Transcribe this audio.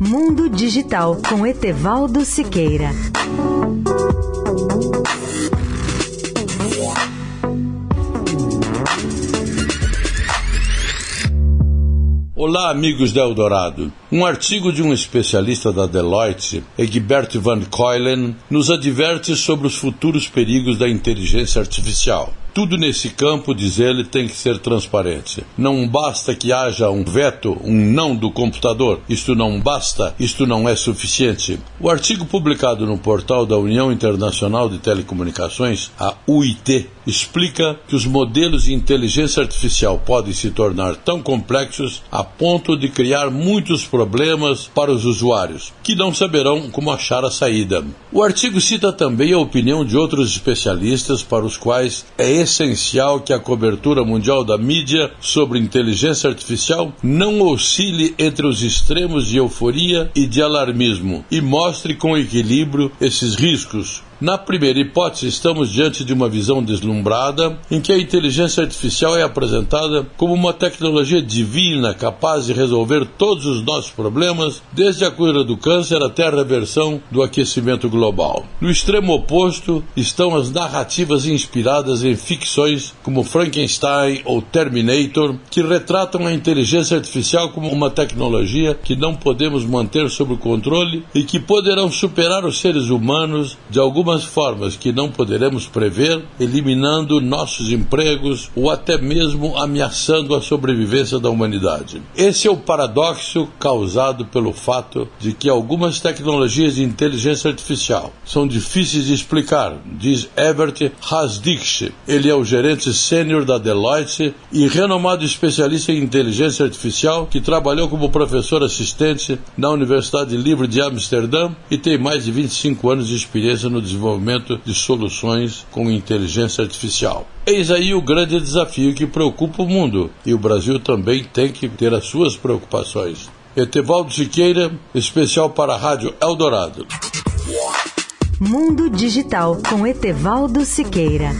Mundo Digital com Etevaldo Siqueira. Olá, amigos da Eldorado. Um artigo de um especialista da Deloitte, Egbert van Keulen, nos adverte sobre os futuros perigos da inteligência artificial. Tudo nesse campo, diz ele, tem que ser transparente. Não basta que haja um veto, um não do computador. Isto não basta, isto não é suficiente. O artigo publicado no portal da União Internacional de Telecomunicações, a UIT, explica que os modelos de inteligência artificial podem se tornar tão complexos a ponto de criar muitos problemas para os usuários, que não saberão como achar a saída. O artigo cita também a opinião de outros especialistas para os quais é essencial que a cobertura mundial da mídia sobre inteligência artificial não oscile entre os extremos de euforia e de alarmismo e mostre com equilíbrio esses riscos, na primeira hipótese, estamos diante de uma visão deslumbrada em que a inteligência artificial é apresentada como uma tecnologia divina capaz de resolver todos os nossos problemas, desde a cura do câncer até a reversão do aquecimento global. No extremo oposto estão as narrativas inspiradas em ficções como Frankenstein ou Terminator, que retratam a inteligência artificial como uma tecnologia que não podemos manter sob controle e que poderão superar os seres humanos de alguma algumas formas que não poderemos prever, eliminando nossos empregos ou até mesmo ameaçando a sobrevivência da humanidade. Esse é o paradoxo causado pelo fato de que algumas tecnologias de inteligência artificial são difíceis de explicar, diz Evert Hasdiksh. Ele é o gerente sênior da Deloitte e renomado especialista em inteligência artificial que trabalhou como professor assistente na Universidade Livre de Amsterdã e tem mais de 25 anos de experiência no desenvolvimento desenvolvimento de soluções com inteligência artificial. Eis aí o grande desafio que preocupa o mundo e o Brasil também tem que ter as suas preocupações. Etevaldo Siqueira, especial para a Rádio Eldorado. Mundo Digital com Etevaldo Siqueira.